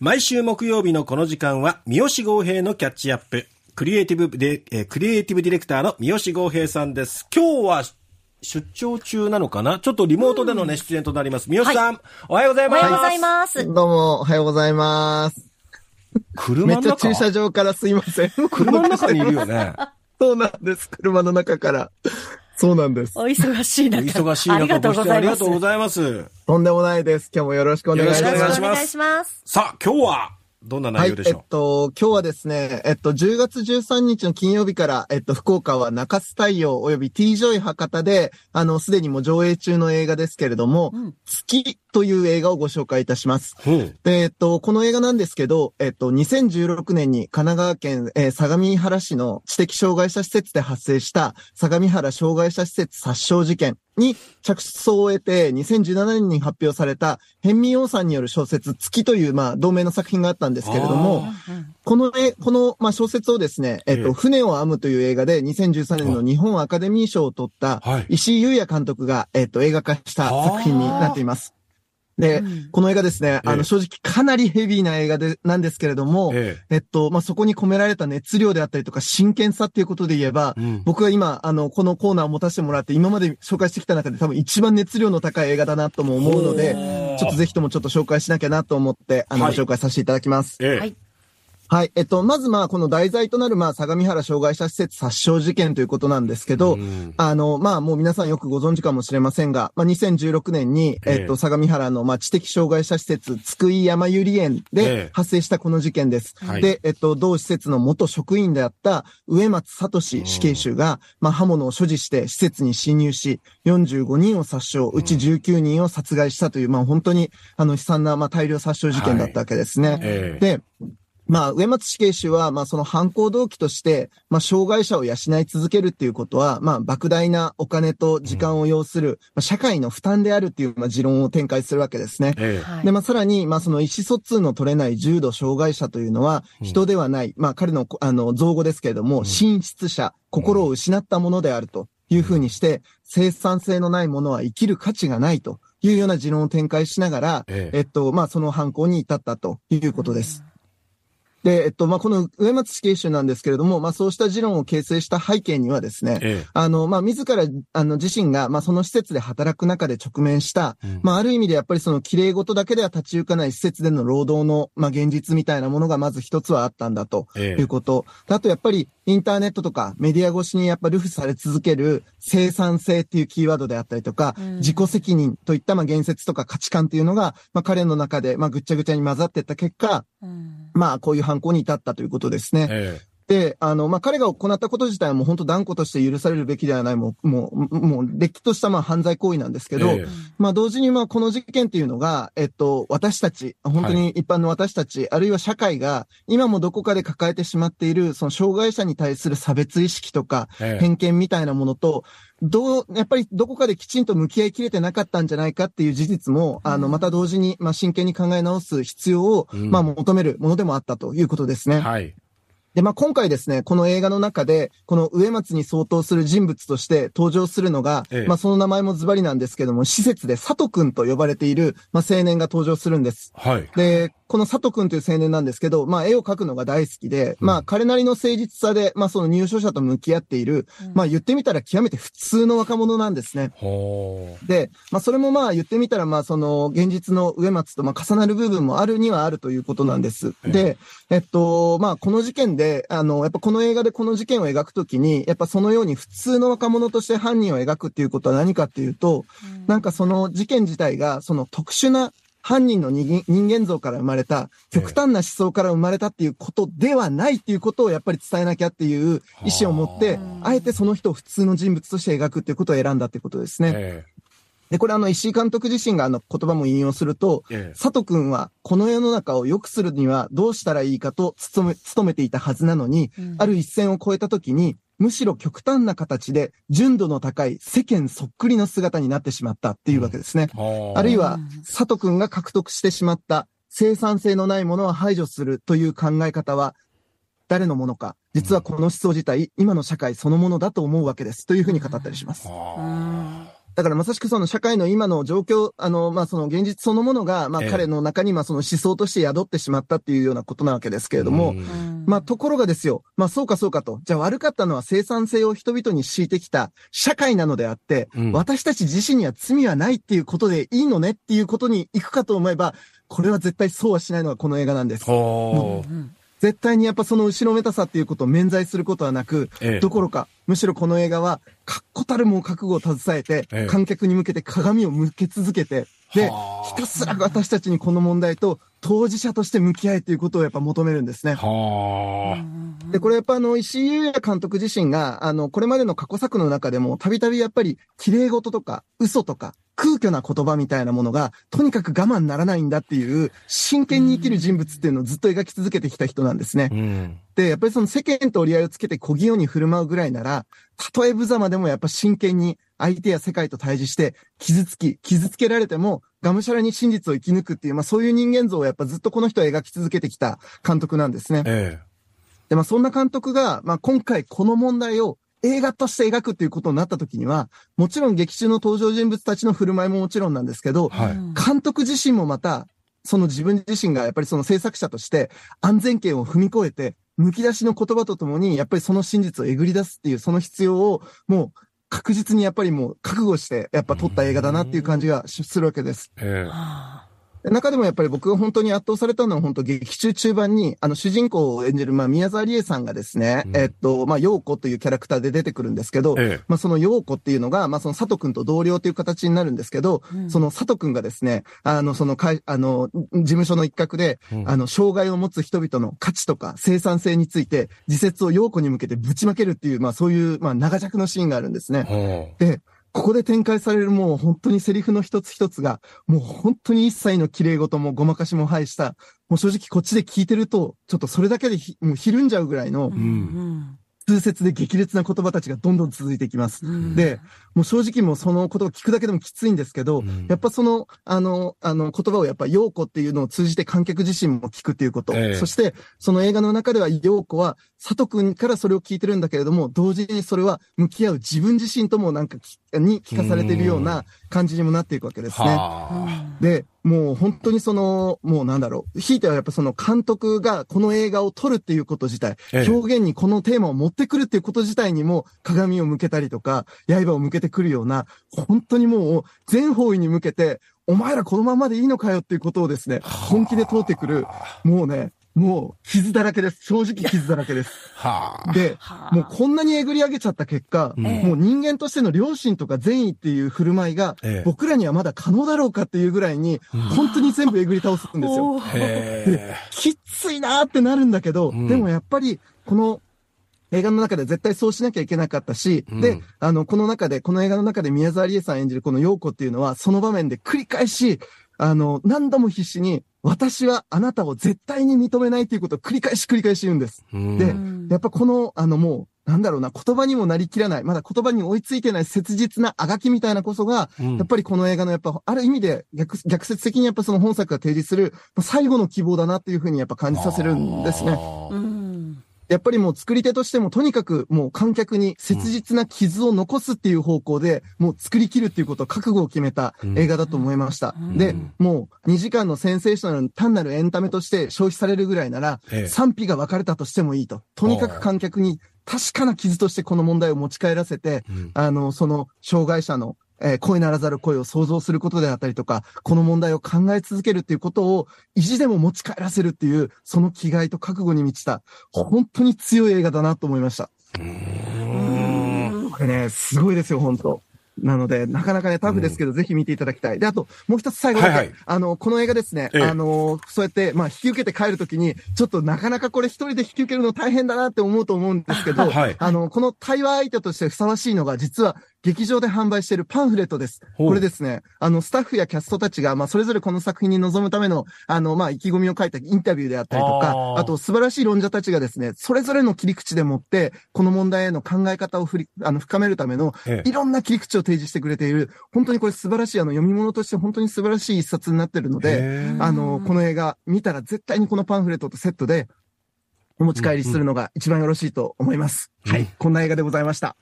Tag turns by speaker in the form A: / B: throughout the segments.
A: 毎週木曜日のこの時間は、三好豪平のキャッチアップ。クリエイティブで、えー、クリエイティブディレクターの三好豪平さんです。今日は出張中なのかな？ちょっとリモートでのね、出演となります。三好さん、はい、おはようございます。
B: おはようございます。
C: どうも、おはようございます。車の中？めっちゃ駐車場からすいません。
A: 車の中にいるよね。
C: そうなんです。車の中から。そうなんです。
B: お忙しい中。お
A: 忙しい中、ありがとうございます。ありがとうございます。
C: とんでもないです。今日もよろしくお願いします。よろしく
B: お願いします。
A: さあ、今日はどんな内容でしょう、はい、えっと、
C: 今日はですね、えっと、10月13日の金曜日から、えっと、福岡は中洲大洋及び T ジョイ博多で、あの、すでにも上映中の映画ですけれども、うん、月という映画をご紹介いたします。うん、で、えっと、この映画なんですけど、えっと、2016年に神奈川県、えー、相模原市の知的障害者施設で発生した相模原障害者施設殺傷事件。に着想を得て、2017年に発表された、ヘンミヨンさんによる小説、月という、まあ、同名の作品があったんですけれども、この、この、まあ、小説をですね、えっと、船を編むという映画で、2013年の日本アカデミー賞を取った、石井優也監督が、えっと、映画化した作品になっています。で、うん、この映画ですね、あの、正直かなりヘビーな映画で、なんですけれども、ええ。っと、まあ、そこに込められた熱量であったりとか、真剣さっていうことで言えば、うん、僕が今、あの、このコーナーを持たせてもらって、今まで紹介してきた中で多分一番熱量の高い映画だなとも思うので、ちょっとぜひともちょっと紹介しなきゃなと思って、あの、はい、ご紹介させていただきます。はい。はい。えっと、まずまあ、この題材となる、まあ、相模原障害者施設殺傷事件ということなんですけど、あの、まあ、もう皆さんよくご存知かもしれませんが、まあ、2016年に、えっと、相模原の、まあ、知的障害者施設、津久井山ゆり園で発生したこの事件です。で、えっと、同施設の元職員であった上松聡死刑囚が、まあ、刃物を所持して施設に侵入し、45人を殺傷、うち19人を殺害したという、まあ、本当に、あの、悲惨な、まあ、大量殺傷事件だったわけですね。で、まあ、上松死刑囚は、まあ、その犯行動機として、まあ、障害者を養い続けるっていうことは、まあ、莫大なお金と時間を要する、まあ、社会の負担であるっていう、まあ、持論を展開するわけですね。ええ、で、まあ、さらに、まあ、その意思疎通の取れない重度障害者というのは、人ではない、うん、まあ、彼の、あの、造語ですけれども、うん、神出者、心を失ったものであるというふうにして、生産性のないものは生きる価値がないというような持論を展開しながら、え。えっと、まあ、その犯行に至ったということです。うんで、えっと、まあ、この上松死刑囚なんですけれども、まあ、そうした議論を形成した背景にはですね、ええ、あの、まあ、自ら、あの、自身が、まあ、その施設で働く中で直面した、うん、まあ、ある意味でやっぱりその綺麗事だけでは立ち行かない施設での労働の、まあ、現実みたいなものがまず一つはあったんだということ。え、あと、やっぱり、インターネットとかメディア越しにやっぱルフされ続ける生産性っていうキーワードであったりとか、うん、自己責任といったまあ言説とか価値観っていうのが、まあ彼の中でまあぐっちゃぐちゃに混ざっていった結果、うん、まあこういう犯行に至ったということですね。ええで、あの、まあ、彼が行ったこと自体はもう本当断固として許されるべきではない、もう、もう、もう、れっきとしたまあ犯罪行為なんですけど、えー、まあ、同時にまあ、この事件っていうのが、えっと、私たち、本当に一般の私たち、はい、あるいは社会が、今もどこかで抱えてしまっている、その障害者に対する差別意識とか、偏見みたいなものと、どう、やっぱりどこかできちんと向き合いきれてなかったんじゃないかっていう事実も、あの、また同時に、まあ、真剣に考え直す必要を、まあ、求めるものでもあったということですね。はい。で、まあ、今回ですね、この映画の中で、この上松に相当する人物として登場するのが、ええ、まあ、その名前もズバリなんですけども、施設で佐藤くんと呼ばれている、まあ、青年が登場するんです。はい。で、この佐藤くんという青年なんですけど、まあ、絵を描くのが大好きで、まあ、彼なりの誠実さで、まあ、その入所者と向き合っている、まあ、言ってみたら極めて普通の若者なんですね。で、まあ、それもまあ、言ってみたら、まあ、その、現実の上松と、まあ、重なる部分もあるにはあるということなんです。で、えっと、まあ、この事件で、あの、やっぱこの映画でこの事件を描くときに、やっぱそのように普通の若者として犯人を描くっていうことは何かっていうと、なんかその事件自体が、その特殊な犯人の人間像から生まれた、極端な思想から生まれたっていうことではないっていうことをやっぱり伝えなきゃっていう意思を持って、あえてその人を普通の人物として描くっていうことを選んだっていうことですね。で、これあの、石井監督自身があの言葉も引用すると、佐藤くんはこの世の中を良くするにはどうしたらいいかと努め、努めていたはずなのに、うん、ある一線を越えた時に、むしろ極端な形で純度の高い世間そっくりの姿になってしまったっていうわけですね。うん、あるいは、佐藤くんが獲得してしまった生産性のないものは排除するという考え方は、誰のものか、実はこの思想自体、今の社会そのものだと思うわけです。というふうに語ったりします。だからまさしくその社会の今の状況、あの、まあ、その現実そのものが、まあ、
A: ええ
C: 彼の中にまあ、その思想として宿ってしまったっていうようなことなわけですけれども、
A: うん
C: まあ、ところがですよ。まあ、そうかそうかと。じゃあ悪かったのは生産性を人々に敷いてきた社会なのであって、
A: うん
C: 私たち自身には罪はないっていうことでいいのねっていうことに行くかと思えば、これは絶対そうはしないのがこの映画なんです。絶対にやっぱその後ろめたさっていうことを免罪することはなく、
A: ええ。
C: どころか、むしろこの映画は、確固たるもう覚悟を携えて、
A: ええ。
C: 観客に向けて鏡を向け続けて、で
A: はあ、
C: ひたすら私たちにこの問題と当事者として向き合えということをやっぱ求めるんですね。
A: はあ。
C: で、これやっぱあの、石井優也監督自身が、あの、これまでの過去作の中でも、たびたびやっぱり、綺麗事とか、嘘とか、空虚な言葉みたいなものが、とにかく我慢ならないんだっていう、真剣に生きる人物っていうのをずっと描き続けてきた人なんですね。
A: うん。
C: で、やっぱりその世間と折り合いをつけて小器用に振る舞うぐらいなら、たとえ無様でもやっぱ真剣に相手や世界と対峙して、傷つき、傷つけられても、がむしゃらに真実を生き抜くっていう、まあそういう人間像をやっぱずっとこの人は描き続けてきた監督なんですね。
A: え
C: で、まあそんな監督が、まあ今回この問題を映画として描くっていうことになった時には、もちろん劇中の登場人物たちの振る舞いももちろんなんですけど
A: え。、はい。
C: 監督自身もまた、その自分自身がやっぱりその制作者として安全圏を踏み越えて、剥き出しの言葉とともに、やっぱりその真実をえぐり出すっていう、その必要を、もう確実にやっぱりもう覚悟して、やっぱ撮った映画だなっていう感じがしするわけです。
A: え
C: 中でもやっぱり僕が本当に圧倒されたのは本当劇中中盤に、あの主人公を演じる、まあ宮沢りえさんがですね、
A: うん
C: えっと、まあ陽子というキャラクターで出てくるんですけど、
A: え。え
C: まあその陽子っていうのが、まあその佐藤くんと同僚という形になるんですけど、その佐藤くんがですね、あの、その会、あの、事務所の一角で、
A: え。うん
C: あの、障害を持つ人々の価値とか生産性について、自説を陽子に向けてぶちまけるっていう、まあそういう、まあ長尺のシーンがあるんですね。
A: ほ
C: で、ここで展開されるもう本当にセリフの一つ一つが、もう本当に一切の綺麗事もごまかしも排した、もう正直こっちで聞いてると、ちょっとそれだけでひもうひるんじゃうぐらいの
A: ん
C: 通説で激烈な言葉たちがどんどん続いていきます。
B: うん
C: で、もう正直もうその言葉聞くだけでもきついんですけど、
A: うん
C: やっぱその、あの、あの言葉をやっぱ陽子っていうのを通じて観客自身も聞くっていうこと。
A: ええ
C: そして、その映画の中では陽子は佐藤くんからそれを聞いてるんだけれども、同時にそれは向き合う自分自身ともなんかきに聞かされているよう
A: うん
C: な感じにもなっていくわけですね。
A: は
C: で、もう本当にその、もうなんだろう。ひいてはやっぱその監督がこの映画を撮るっていうこと自体、
A: ええ
C: 表現にこのテーマを持ってくるっていうこと自体にも鏡を向けたりとか、刃を向けてくるような、本当にもう全方位に向けて、お前らこのままでいいのかよっていうことをですね、本気で通ってくる、もうね、もう傷だらけです。正直傷だらけです。
A: あ。はあ。
C: で、もうこんなにえぐり上げちゃった結果、
A: うん
C: もう人間としての良心とか善意っていう振る舞いが、
A: ええ
C: 僕らにはまだ可能だろうかっていうぐらいに、本当に全部えぐり倒すんですよ。
B: おー
A: へ
C: きついなーってなるんだけど、
A: うん
C: でもやっぱり、この映画の中で絶対そうしなきゃいけなかったし、
A: うん
C: で、あの、この中で、この映画の中で宮沢りえさん演じるこの陽子っていうのは、その場面で繰り返し、あの、何度も必死に、私はあなたを絶対に認めないっていうことを繰り返し繰り返し言うんです。で
B: うん。
C: やっぱこの、あのもう、なんだろうな、言葉にもなりきらない、まだ言葉に追いついてない切実なあがきみたいなこそが、
A: うん。
C: やっぱりこの映画のやっぱ、ある意味で逆、逆説的にやっぱその本作が提示する、まあ最後の希望だなっていうふうにやっぱ感じさせるんですね。やっぱりもう作り手としてもとにかくもう観客に切実な傷を残すっていう方向で、もう作り切るっていうことを覚悟を決めた映画だと思いました。
B: うん。
C: で
A: うん、
C: もう2時間のセンセーショナルな単なるエンタメとして消費されるぐらいなら、
A: ええ。
C: 賛否が分かれたとしてもいいと。とにかく観客に確かな傷としてこの問題を持ち帰らせて、
A: うん。
C: あの、その障害者の、えー声ならざる声を想像することであったりとか、この問題を考え続けるっていうことを意地でも持ち帰らせるっていう、その気概と覚悟に満ちた、本当に強い映画だなと思いました。
A: うん。
C: これね、すごいですよ、本当。なので、なかなかね、タフですけど、ぜひ見ていただきたい。で、あと、もう一つ最後だけ、
A: はいはい。
C: あの、この映画ですね、
A: ええ。
C: あの、そうやって、まあ、引き受けて帰るときに、ちょっとなかなかこれ一人で引き受けるの大変だなって思うと思うんですけど、
A: はい。
C: あの、この対話相手としてふさわしいのが、実は、劇場で販売しているパンフレットです。これですね、あの、スタッフやキャストたちが、まあ、それぞれこの作品に臨むための、あの、まあ、意気込みを書いたインタビューであったりとか、
A: あー
C: あと、素晴らしい論者たちがですね、それぞれの切り口でもって、この問題への考え方を振り、あの、深めるための、
A: ええ
C: いろんな切り口を提示してくれている、本当にこれ素晴らしい、あの、読み物として本当に素晴らしい一冊になってるので、あの、この映画見たら絶対にこのパンフレットとセットで、お持ち帰りするのが一番よろしいと思います。
A: うん
C: はい。こんな映画でございました。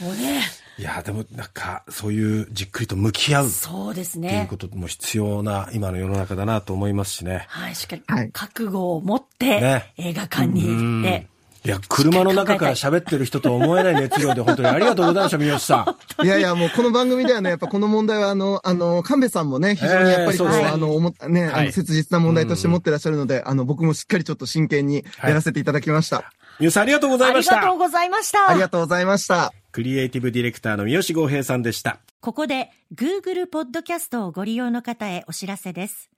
B: もうね、
A: いや、でもなんか、そういうじっくりと向き合う。
B: そうです
A: っていう
B: ね
A: こ。とも必要な今の世の中だなと思いますしね。
B: はい、しっかり
C: はい
B: 覚悟を持って
A: ね
B: 映画館に行って。
A: いや、車の中から喋ってる人とは思えない熱量で本当にありがとうございました、三好さん。
C: いやいや、もうこの番組ではね、やっぱこの問題はあの、あの、神戸さんもね、非常にやっぱりこう、
A: ええそうです
C: あの、思っね、あ
A: はい
C: の、切実な問題として持ってらっしゃるので、あの、僕もしっかりちょっと真剣にやらせていただきました。
A: 三好さんありがとうございました。
B: ありがとうございました。
C: ありがとうございました。
A: クリエイティブディレクターの三好豪平さんでした。
B: ここで Google ポッドキャストをご利用の方へお知らせです。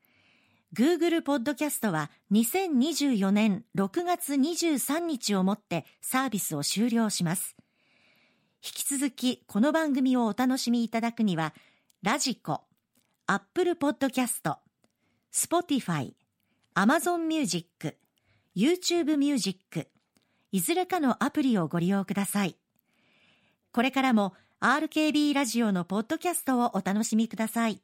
B: Google ポッドキャストは2024年6月23日をもってサービスを終了します。引き続きこの番組をお楽しみいただくには、ラジコ、Apple ポッドキャスト、Spotify、Amazon Music、YouTube Music、いずれかのアプリをご利用ください。これからも RKB ラジオのポッドキャストをお楽しみください。